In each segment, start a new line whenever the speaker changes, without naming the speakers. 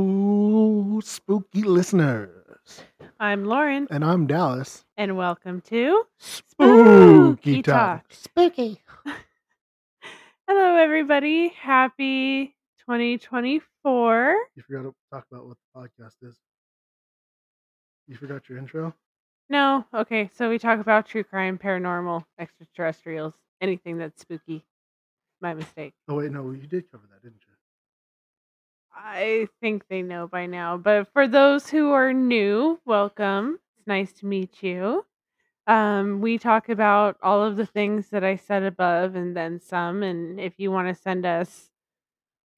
Hello, spooky listeners.
I'm Lauren,
And I'm Dallas.
and welcome to
Spooky
Talk.
Spooky.
Hello, everybody. Happy 2024.
You forgot to talk about what the podcast is. You forgot your intro?
No, okay, so we talk about true crime, paranormal, extraterrestrials, anything that's spooky. My mistake.
Oh, wait, no, you did cover that, didn't you?
I think they know by now, but for those who are new, welcome. It's nice to meet you. Um, we talk about all of the things that I said above and then some. And if you want to send us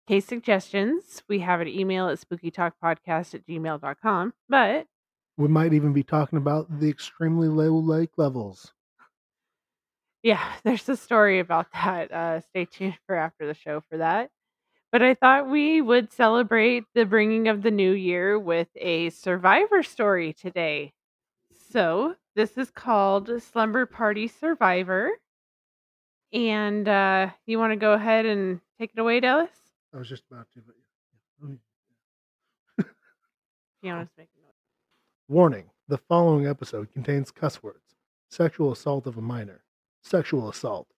case suggestions, we have an email at spookytalkpodcast at gmail.com. But
We might even be talking about the extremely low lake levels.
yeah, there's a story about that. Uh, stay tuned for after the show for that. But I thought we would celebrate the bringing of the new year with a survivor story today. So this is called Slumber Party Survivor. And uh, you want to go ahead and take it away, Dallas?
I was just about to, but yeah. Let me-
You want to make a note?
Warning the following episode contains cuss words, sexual assault of a minor, sexual assault,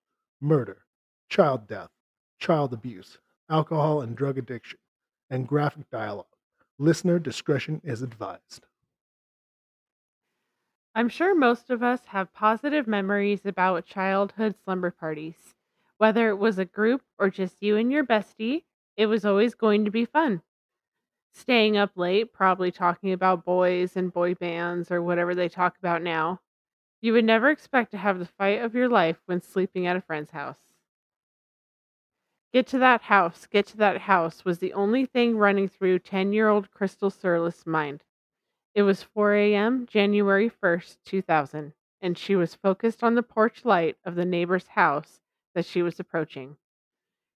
murder, child death, child abuse, alcohol and drug addiction, and graphic dialogue. Listener discretion is advised.
I'm sure most of us have positive memories about childhood slumber parties. Whether it was a group or just you and your bestie, it was always going to be fun. Staying up late, probably talking about boys and boy bands or whatever they talk about now. You would never expect to have the fight of your life when sleeping at a friend's house. Get to that house, get to that house was the only thing running through 10 year old Krystal Surles' mind. It was 4 a.m., January 1st, 2000, and she was focused on the porch light of the neighbor's house that she was approaching.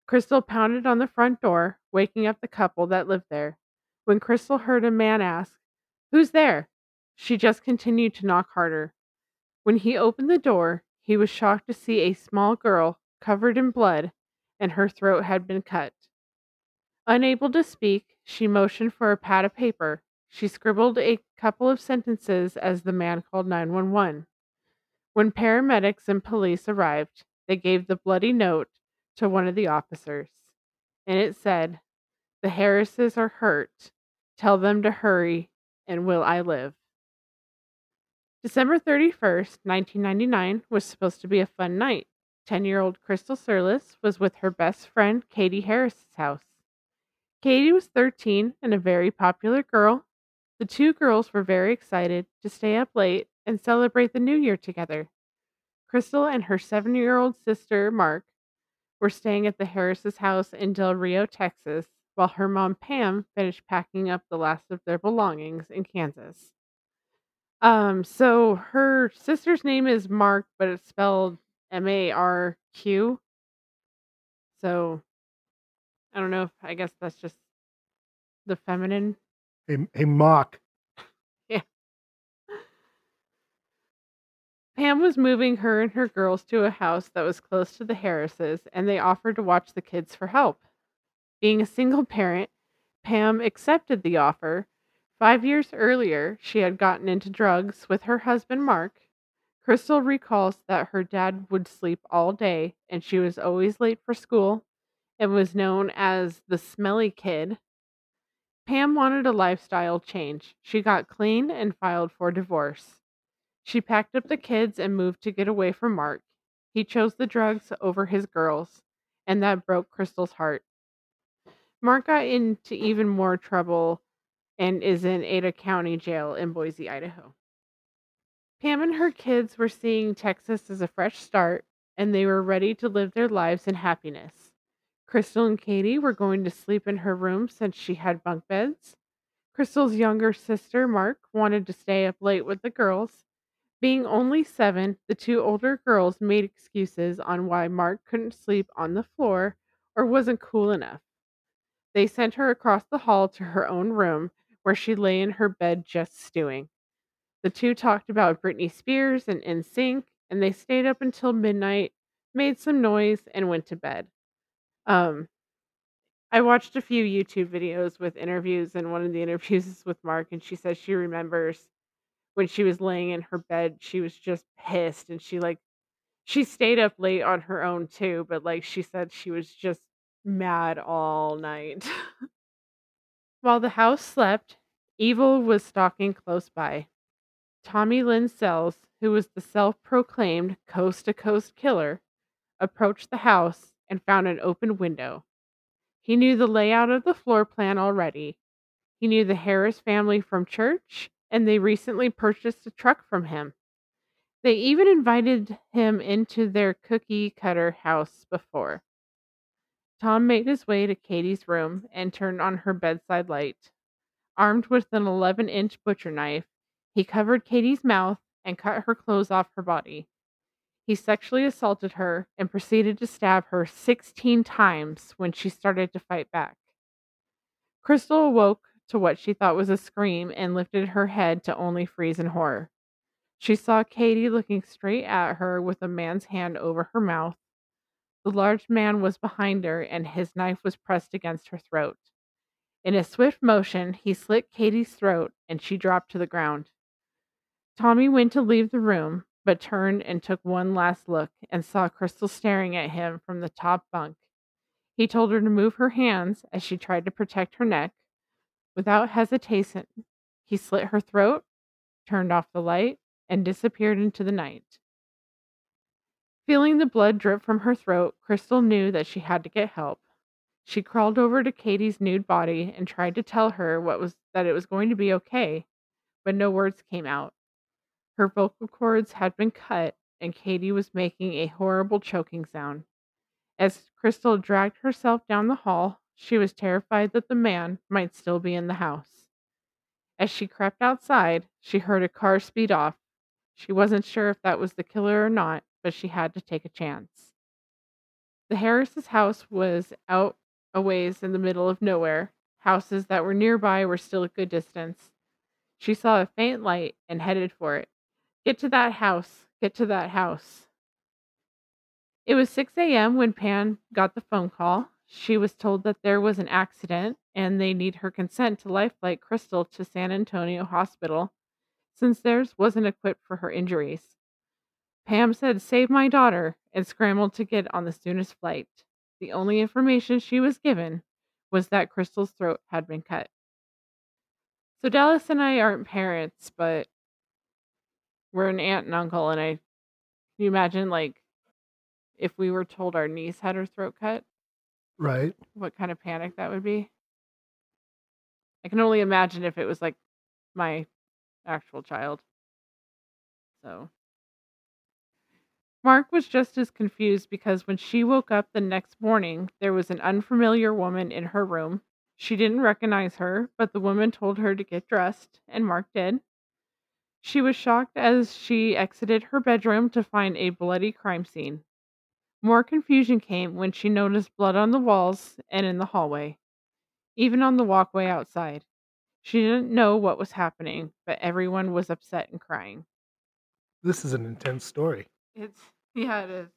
Krystal pounded on the front door, waking up the couple that lived there. When Krystal heard a man ask, Who's there? she just continued to knock harder. When he opened the door, he was shocked to see a small girl covered in blood and her throat had been cut. Unable to speak, she motioned for a pad of paper. She scribbled a couple of sentences as the man called 911. When paramedics and police arrived, they gave the bloody note to one of the officers, and it said, The Harrises are hurt. Tell them to hurry, and will I live? December 31st, 1999 was supposed to be a fun night. 10 year old Krystal Surles was with her best friend Katy Harris's house. Katy was 13 and a very popular girl. The two girls were very excited to stay up late and celebrate the new year together. Krystal and her seven year old sister, Marq, were staying at the Harris's house in Del Rio, Texas, while her mom, Pam, finished packing up the last of their belongings in Kansas. Um, so her sister's name is Marq, but it's spelled M A R Q. So I don't know if I guess that's just the feminine.
A, a mock. Yeah.
Pam was moving her and her girls to a house that was close to the Harrises, and they offered to watch the kids for help. Being a single parent, Pam accepted the offer. Five years earlier, she had gotten into drugs with her husband, Mark. Krystal recalls that her dad would sleep all day, and she was always late for school and was known as the smelly kid. Pam wanted a lifestyle change. She got clean and filed for divorce. She packed up the kids and moved to get away from Mark. He chose the drugs over his girls, and that broke Crystal's heart. Mark got into even more trouble and is in Ada County Jail in Boise, Idaho. Pam and her kids were seeing Texas as a fresh start, and they were ready to live their lives in happiness. Krystal and Katy were going to sleep in her room since she had bunk beds. Krystal's younger sister, Marq, wanted to stay up late with the girls. Being only seven, the two older girls made excuses on why Marq couldn't sleep on the floor or wasn't cool enough. They sent her across the hall to her own room, where she lay in her bed just stewing. The two talked about Britney Spears and NSYNC, and they stayed up until midnight, made some noise, and went to bed. Um, I watched a few YouTube videos with interviews, and one of the interviews is with Marq, and she says she remembers when she was laying in her bed, she was just pissed, and she like she stayed up late on her own too, but like she said, she was just mad all night. While the house slept, evil was stalking close by. Tommy Lynn Sells, who was the self proclaimed coast to coast killer, approached the house and found an open window. He knew the layout of the floor plan already. He knew the Harris family from church, and they recently purchased a truck from him. They even invited him into their cookie cutter house before. Tom made his way to Katy's room and turned on her bedside light. Armed with an 11 inch butcher knife, he covered Katy's mouth and cut her clothes off her body. He sexually assaulted her and proceeded to stab her 16 times when she started to fight back. Krystal awoke to what she thought was a scream and lifted her head to only freeze in horror. She saw Katy looking straight at her with a man's hand over her mouth. The large man was behind her and his knife was pressed against her throat. In a swift motion, he slit Katy's throat and she dropped to the ground. Tommy went to leave the room, but turned and took one last look and saw Krystal staring at him from the top bunk. He told her to move her hands as she tried to protect her neck. Without hesitation, he slit her throat, turned off the light, and disappeared into the night. Feeling the blood drip from her throat, Krystal knew that she had to get help. She crawled over to Katy's nude body and tried to tell her what was that it was going to be okay, but no words came out. Her vocal cords had been cut and Katy was making a horrible choking sound. As Krystal dragged herself down the hall, she was terrified that the man might still be in the house. As she crept outside, she heard a car speed off. She wasn't sure if that was the killer or not, but she had to take a chance. The Harris's house was out a ways in the middle of nowhere. Houses that were nearby were still a good distance. She saw a faint light and headed for it. Get to that house. Get to that house. It was 6 a.m. when Pam got the phone call. She was told that there was an accident and they need her consent to lifelight Krystal to San Antonio Hospital since theirs wasn't equipped for her injuries. Pam said, Save my daughter, and scrambled to get on the soonest flight. The only information she was given was that Krystal's throat had been cut. So Dallas and I aren't parents, but we're an aunt and uncle, and I can you imagine like if we were told our niece had her throat cut,
Right.
what kind of panic that would be? I can only imagine if it was like my actual child. So Marq was just as confused because when she woke up the next morning, there was an unfamiliar woman in her room. She didn't recognize her, but the woman told her to get dressed, and Marq did. She was shocked as she exited her bedroom to find a bloody crime scene. More confusion came when she noticed blood on the walls and in the hallway, even on the walkway outside. She didn't know what was happening, but everyone was upset and crying.
This is an intense story.
It's yeah, it is.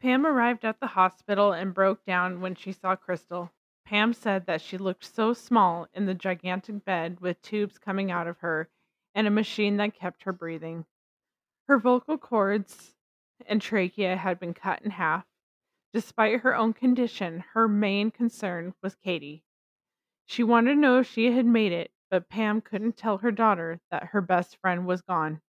Pam arrived at the hospital and broke down when she saw Krystal. Pam said that she looked so small in the gigantic bed with tubes coming out of her and a machine that kept her breathing. Her vocal cords and trachea had been cut in half. Despite her own condition, her main concern was Katy. She wanted to know if she had made it, but Pam couldn't tell her daughter that her best friend was gone.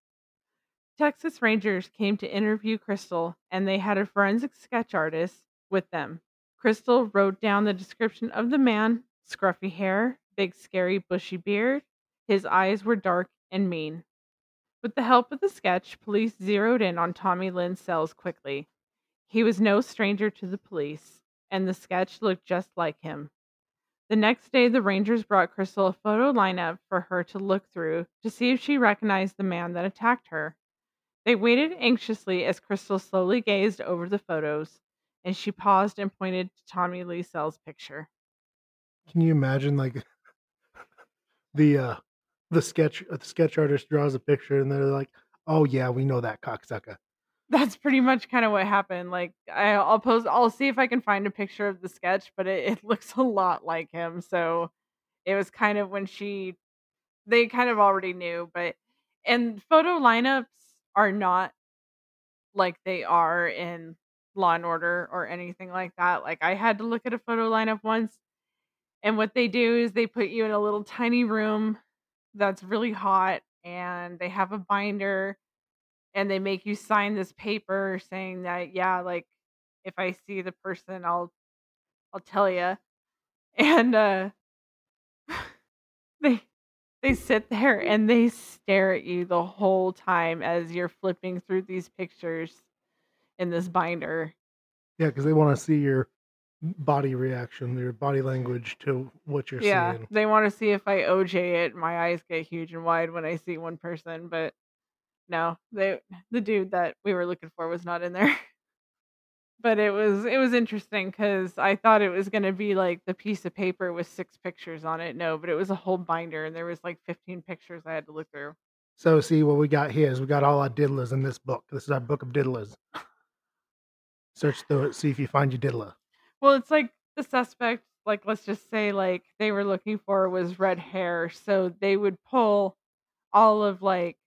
Texas Rangers came to interview Krystal, and they had a forensic sketch artist with them. Krystal wrote down the description of the man scruffy hair, big, scary, bushy beard. His eyes were dark and mean. With the help of the sketch, police zeroed in on Tommy Lynn Sells quickly. He was no stranger to the police, and the sketch looked just like him. The next day, the Rangers brought Krystal a photo lineup for her to look through to see if she recognized the man that attacked her. They waited anxiously as Krystal slowly gazed over the photos, and she paused and pointed to Tommy Lee Sell's picture.
Can you imagine like the uh the sketch uh, the sketch artist draws a picture and they're like, "Oh yeah, we know that cocksucker."
that's pretty much kind of what happened. Like I, I'll post, I'll see if I can find a picture of the sketch, but it, it looks a lot like him. So it was kind of when she, they kind of already knew, but and photo lineups are not like they are in Law and Order or anything like that. Like I had to look at a photo lineup once, and what they do is they put you in a little tiny room that's really hot, and they have a binder and they make you sign this paper saying that yeah like if i see the person i'll i'll tell you and uh they they sit there and they stare at you the whole time as you're flipping through these pictures in this binder.
Yeah, because they want to see your body reaction, your body language to what you're
yeah
seeing.
they want to see if i oj it my eyes get huge and wide when i see one person but no they the dude that we were looking for was not in there but it was it was interesting because I thought it was gonna be like the piece of paper with six pictures on it. No, but it was a whole binder and there was like 15 pictures I had to look through.
So see what we got here is we got all our diddlers in this book. This is our book of diddlers. Search through it, see if you find your diddler.
Well, it's like the suspect, like let's just say like they were looking for was red hair, so they would pull all of like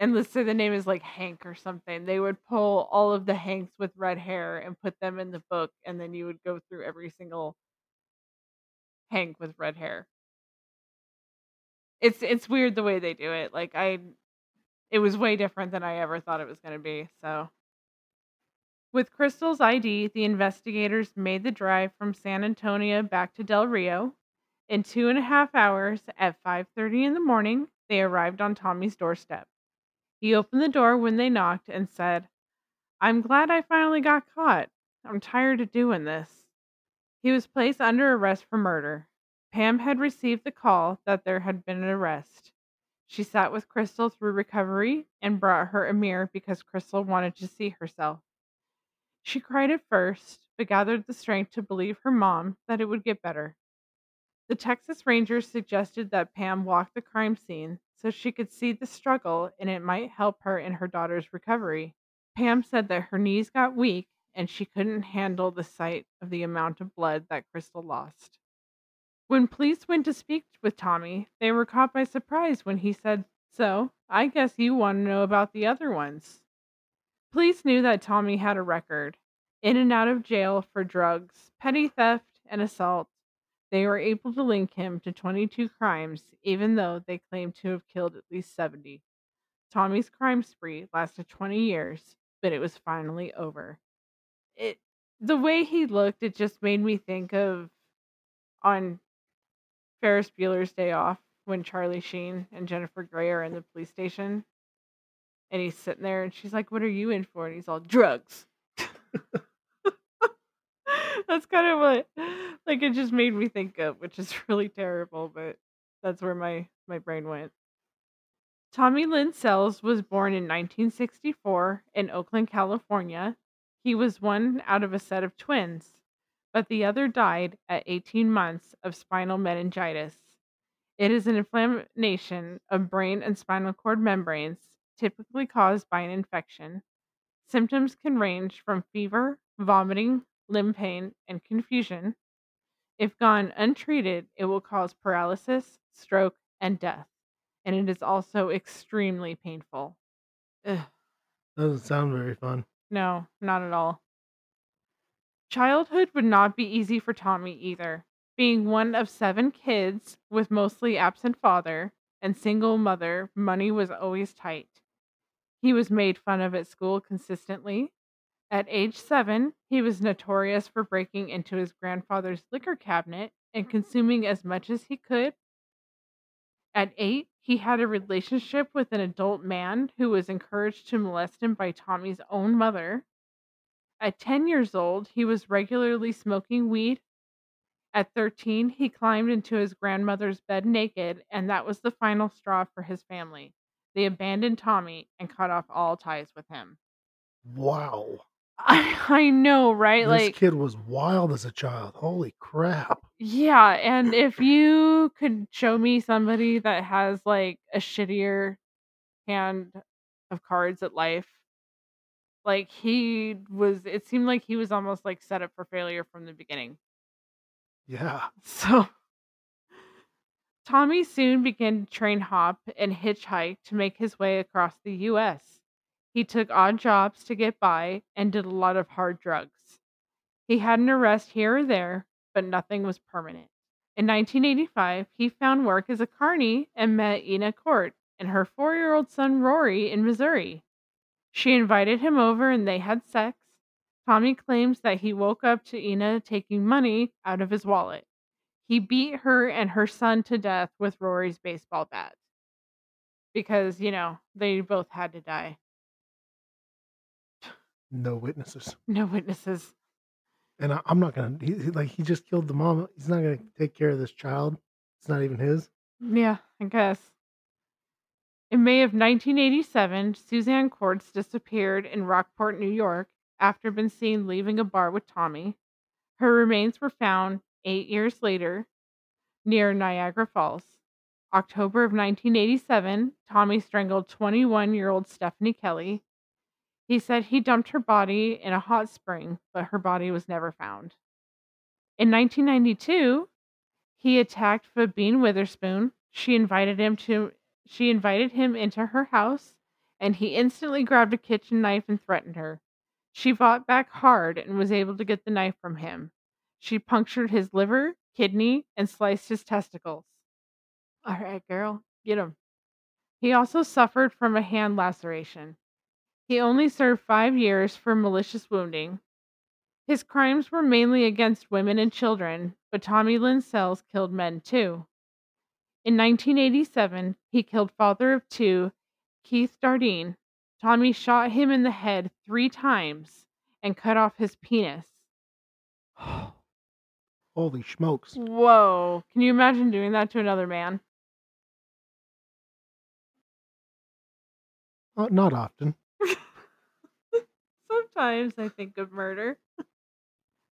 and let's say the name is like Hank or something. They would pull all of the Hanks with red hair and put them in the book, and then you would go through every single Hank with red hair. It's it's weird the way they do it. Like I it was way different than I ever thought it was going to be. So with Krystal's ID, the investigators made the drive from San Antonio back to Del Rio. In two and a half hours at 5:30 in the morning, they arrived on Tommy's doorstep. He opened the door when they knocked and said, I'm glad I finally got caught. I'm tired of doing this. He was placed under arrest for murder. Pam had received the call that there had been an arrest. She sat with Krystal through recovery and brought her a mirror because Krystal wanted to see herself. She cried at first, but gathered the strength to believe her mom that it would get better. The Texas Rangers suggested that Pam walk the crime scene so she could see the struggle and it might help her in her daughter's recovery. Pam said that her knees got weak and she couldn't handle the sight of the amount of blood that Krystal lost. When police went to speak with Tommy, they were caught by surprise when he said, So, I guess you want to know about the other ones. Police knew that Tommy had a record in and out of jail for drugs, petty theft, and assault. They were able to link him to 22 crimes, even though they claimed to have killed at least 70. Tommy's crime spree lasted 20 years, but it was finally over. It the way he looked, it just made me think of on Ferris Bueller's Day Off when Charlie Sheen and Jennifer Grey are in the police station, and he's sitting there, and she's like, "What are you in for?" And he's all drugs. that's kind of what like it just made me think of, which is really terrible, but that's where my my brain went. Tommy Lynn Sells was born in 1964 in Oakland, California. He was one out of a set of twins, but the other died at 18 months of spinal meningitis. It is an inflammation of brain and spinal cord membranes, typically caused by an infection. Symptoms can range from fever, vomiting, limb pain, and confusion. If gone untreated, it will cause paralysis, stroke, and death. And it is also extremely painful. Ugh.
Doesn't sound very fun.
No, not at all. Childhood would not be easy for Tommy either. Being one of seven kids with mostly absent father and single mother, money was always tight. He was made fun of at school consistently. At age seven, he was notorious for breaking into his grandfather's liquor cabinet and consuming as much as he could. At eight, he had a relationship with an adult man who was encouraged to molest him by Tommy's own mother. At 10 years old, he was regularly smoking weed. At 13, he climbed into his grandmother's bed naked, and that was the final straw for his family. They abandoned Tommy and cut off all ties with him.
Wow.
I, I know, right?
Like this
like,
kid was wild as a child. Holy crap.
yeah. And if you could show me somebody that has like a shittier hand of cards at life, Like he was it seemed like he was almost like set up for failure from the beginning.
Yeah.
So Tommy soon began to train hop and hitchhike to make his way across the US. He took odd jobs to get by and did a lot of hard drugs. He had an arrest here or there, but nothing was permanent. In 1985, he found work as a carny and met Ena Cordt and her four year old son Rory in Missouri. She invited him over and they had sex. Tommy claims that he woke up to Ena taking money out of his wallet. He beat her and her son to death with Rory's baseball bat because, you know, they both had to die.
No witnesses.
No witnesses.
And I, I'm not gonna. He, he- like he just killed the mom. He's not gonna take care of this child. It's not even his.
Yeah, I guess. In May of 1987, Suzanne Korcz disappeared in Lockport, New York, after being seen leaving a bar with Tommy. Her remains were found eight years later near Niagara Falls. October of 1987, Tommy strangled 21 year old Stephanie Kelly. He said he dumped her body in a hot spring, but her body was never found. In 1992, he attacked Fabine Witherspoon. She invited him to she invited him into her house and he instantly grabbed a kitchen knife and threatened her. She fought back hard and was able to get the knife from him. She punctured his liver, kidney, and sliced his testicles. All right, girl, get him. He also suffered from a hand laceration. He only served five years for malicious wounding. His crimes were mainly against women and children, but Tommy Lynn Sells killed men too. In 1987, he killed father of two, Keith Dardeen. Tommy shot him in the head three times and cut off his penis.
Holy smokes!
Whoa. Can you imagine doing that to another man?
Uh, not often.
Sometimes I think of murder.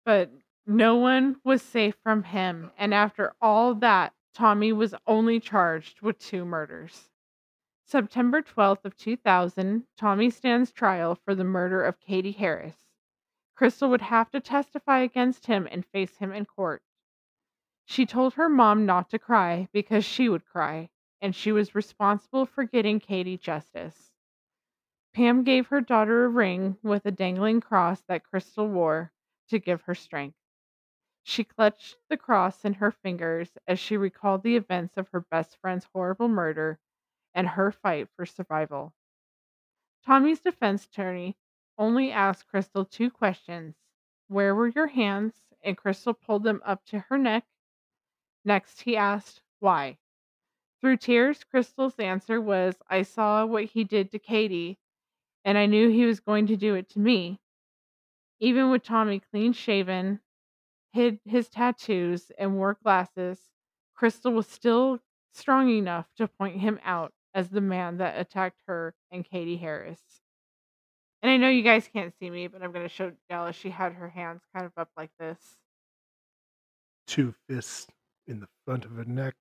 But no one was safe from him. And after all that, Tommy was only charged with two murders. September 12th of 2000, Tommy stands trial for the murder of Katy Harris. Krystal would have to testify against him and face him in court. She told her mom not to cry because she would cry, and she was responsible for getting Katy justice. Pam gave her daughter a ring with a dangling cross that Krystal wore to give her strength. She clutched the cross in her fingers as she recalled the events of her best friend's horrible murder and her fight for survival. Tommy's defense attorney only asked Krystal two questions Where were your hands? And Krystal pulled them up to her neck. Next, he asked, Why? Through tears, Krystal's answer was, I saw what he did to Katy, and I knew he was going to do it to me. Even with Tommy clean shaven, hid his tattoos, and wore glasses, Krystal was still strong enough to point him out as the man that attacked her and Katy Harris. And I know you guys can't see me, but I'm going to show Dallas. She had her hands kind of up like this.
Two fists in the front of her neck,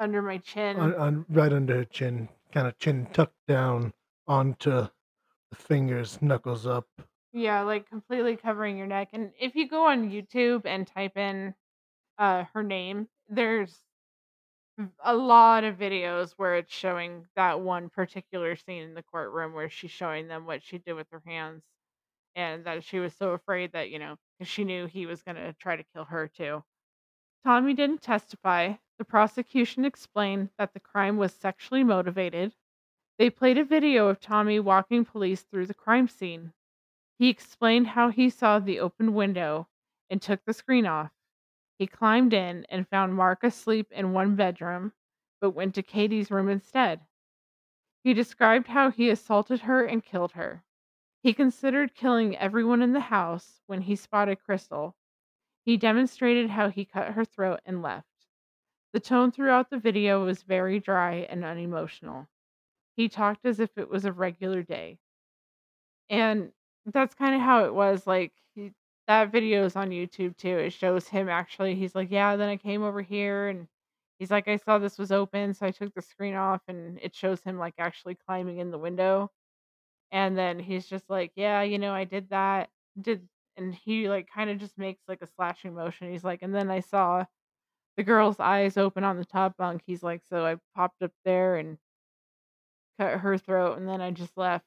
under my chin.
on, on right under her chin, kind of chin tucked down onto the fingers, knuckles up.
Yeah, like completely covering your neck. And if you go on YouTube and type in uh her name, there's a lot of videos where it's showing that one particular scene in the courtroom where she's showing them what she did with her hands and that she was so afraid that, you know, she knew he was going to try to kill her too. Tommy didn't testify. The prosecution explained that the crime was sexually motivated. They played a video of Tommy walking police through the crime scene. He explained how he saw the open window and took the screen off. He climbed in and found Marq asleep in one bedroom, but went to Katy's room instead. He described how he assaulted her and killed her. He considered killing everyone in the house when he spotted Krystal. He demonstrated how he cut her throat and left. The tone throughout the video was very dry and unemotional. He talked as if it was a regular day. And that's kind of how it was. Like, he, that video is on YouTube too. It shows him actually, he's like, Yeah, then I came over here and he's like, I saw this was open. So I took the screen off and it shows him like actually climbing in the window. And then he's just like, "Yeah, you know, I did that." Did and he like kind of just makes like a slashing motion. He's like, "And then I saw the girl's eyes open on the top bunk." He's like, "So I popped up there and cut her throat and then I just left."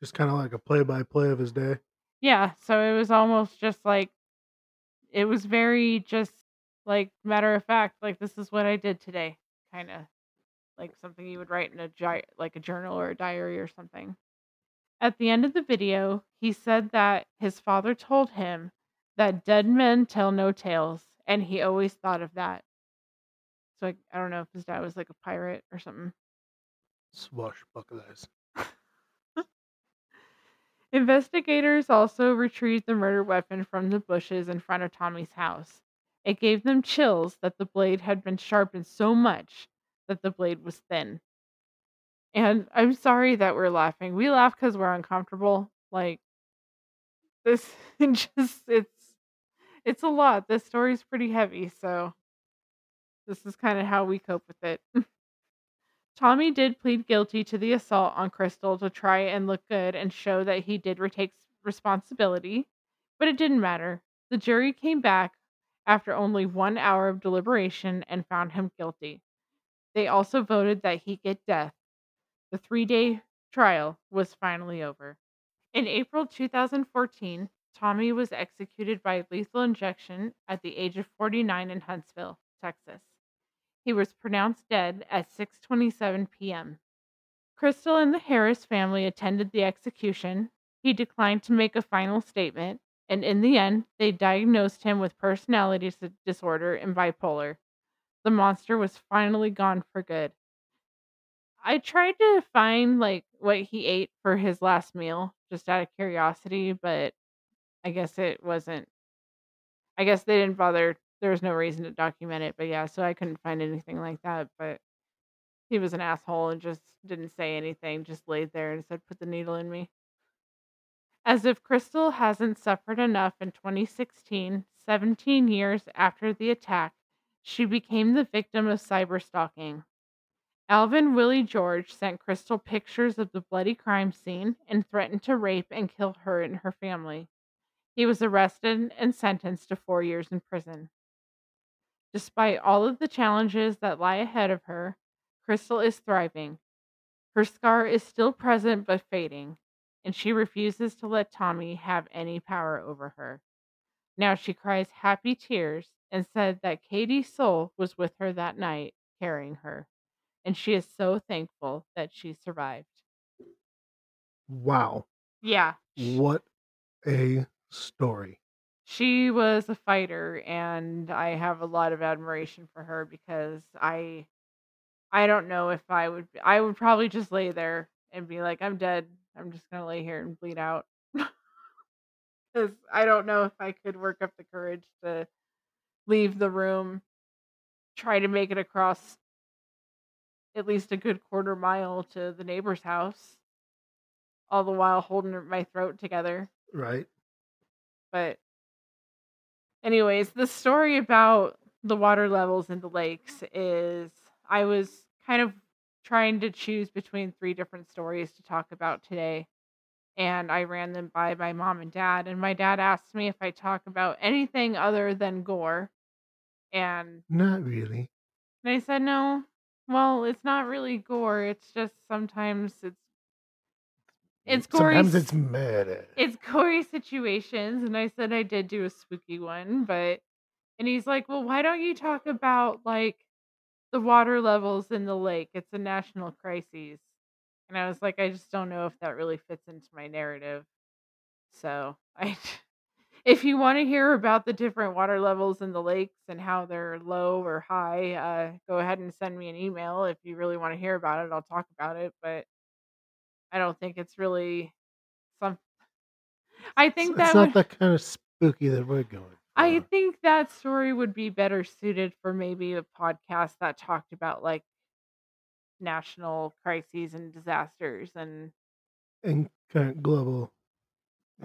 Just kind of like a play by play of his day.
Yeah, so it was almost just like it was very just like matter of fact, like this is what I did today, kind of like something you would write in a gi- like a journal or a diary or something. At the end of the video, he said that his father told him that dead men tell no tales, and he always thought of that. So I, I don't know if his dad was like a pirate or something.
Swashbucklers.
Investigators also retrieved the murder weapon from the bushes in front of Tommy's house. It gave them chills that the blade had been sharpened so much that the blade was thin. And I'm sorry that we're laughing. We laugh because we're uncomfortable. Like this just it's it's a lot. This story's pretty heavy, so this is kind of how we cope with it. Tommy did plead guilty to the assault on Krystal to try and look good and show that he did retake responsibility, but it didn't matter. The jury came back after only one hour of deliberation and found him guilty. They also voted that he get death. The three day trial was finally over. In April 2014, Tommy was executed by lethal injection at the age of 49 in Huntsville, Texas. He was pronounced dead at 6:27 p.m. Krystal and the Harris family attended the execution. He declined to make a final statement, and in the end, they diagnosed him with personality disorder and bipolar. The monster was finally gone for good. I tried to find like what he ate for his last meal just out of curiosity, but I guess it wasn't I guess they didn't bother there was no reason to document it, but yeah, so I couldn't find anything like that. But he was an asshole and just didn't say anything, just laid there and said, Put the needle in me. As if Krystal hasn't suffered enough in 2016, 17 years after the attack, she became the victim of cyber stalking. Alvin Willie George sent Krystal pictures of the bloody crime scene and threatened to rape and kill her and her family. He was arrested and sentenced to four years in prison. Despite all of the challenges that lie ahead of her, Krystal is thriving. Her scar is still present but fading, and she refuses to let Tommy have any power over her. Now she cries happy tears and said that Katy's soul was with her that night, carrying her, and she is so thankful that she survived.
Wow.
Yeah.
What a story.
She was a fighter and I have a lot of admiration for her because I I don't know if I would I would probably just lay there and be like I'm dead. I'm just going to lay here and bleed out. Cuz I don't know if I could work up the courage to leave the room, try to make it across at least a good quarter mile to the neighbor's house all the while holding my throat together.
Right.
But anyways, the story about the water levels in the lakes is I was kind of trying to choose between three different stories to talk about today. And I ran them by my mom and dad. And my dad asked me if I talk about anything other than gore. And
Not really.
and I said no. Well, it's not really gore. It's just sometimes it's it's gory.
Sometimes it's murder.
it's gory situations and i said i did do a spooky one but and he's like well why don't you talk about like the water levels in the lake it's a national crisis and i was like i just don't know if that really fits into my narrative so i if you want to hear about the different water levels in the lakes and how they're low or high uh, go ahead and send me an email if you really want to hear about it i'll talk about it but i don't think it's really some I think
it's
that
not
would,
the kind of spooky that we're going.
I think that story would be better suited for maybe a podcast that talked about like national crises and disasters and
and current global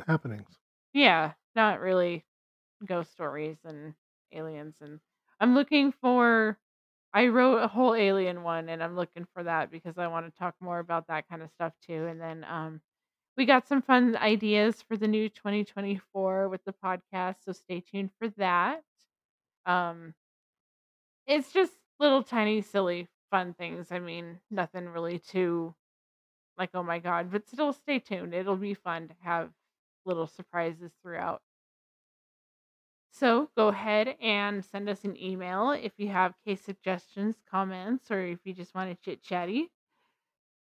happenings.
yeah, not really ghost stories and aliens and I'm looking for I wrote a whole alien one and I'm looking for that because I want to talk more about that kind of stuff too and then um we got some fun ideas for the new 2024 with the podcast, so stay tuned for that. Um, it's just little tiny silly fun things. I mean, nothing really too like oh my god, but still stay tuned. It'll be fun to have little surprises throughout. So go ahead and send us an email if you have case suggestions, comments, or if you just want to chit chatty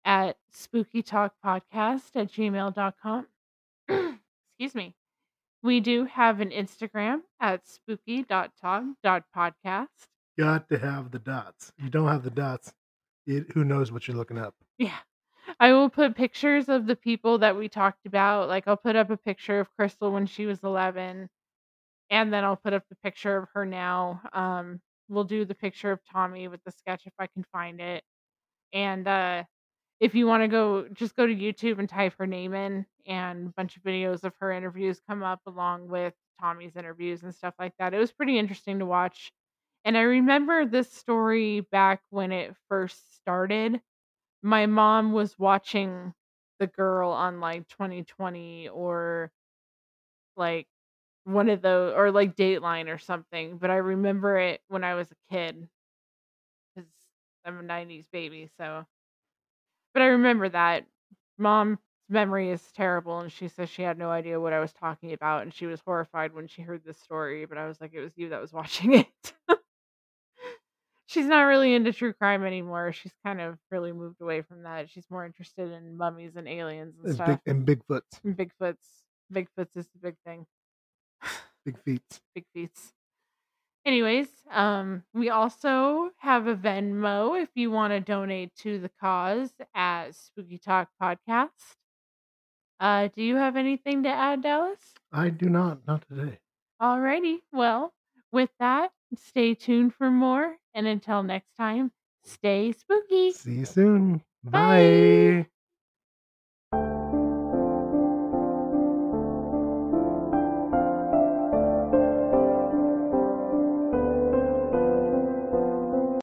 at spookytalkpodcast at gmail.com. Excuse me. We do have an Instagram at spooky.talk.podcast.
Got to have the dots. You don't have the dots. It, who knows what you're looking up?
Yeah. I will put pictures of the people that we talked about. Like I'll put up a picture of Krystal when she was 11 and then I'll put up the picture of her now. Um we'll do the picture of Tommy with the sketch if I can find it. And uh if you want to go just go to YouTube and type her name in and a bunch of videos of her interviews come up along with Tommy's interviews and stuff like that. It was pretty interesting to watch. And I remember this story back when it first started. My mom was watching the girl on like 2020 or like one of those or like Dateline or something, but I remember it when I was a kid cuz I'm a 90s baby, so but I remember that. Mom's memory is terrible, and she says she had no idea what I was talking about, and she was horrified when she heard this story, but I was like, "It was you that was watching it." She's not really into true crime anymore. She's kind of really moved away from that. She's more interested in mummies and aliens and
And
stuff.
big and Bigfoots,
And Bigfoots. Bigfoots is the big thing.
Big feats.
Big feats. Anyways, um, we also have a Venmo if you want to donate to the cause at Spooky Talk Podcast. Uh, do you have anything to add, Dallas?
I do not. Not today.
Alrighty. Well, with that, stay tuned for more. And until next time, stay spooky.
See you soon.
Bye.
Bye.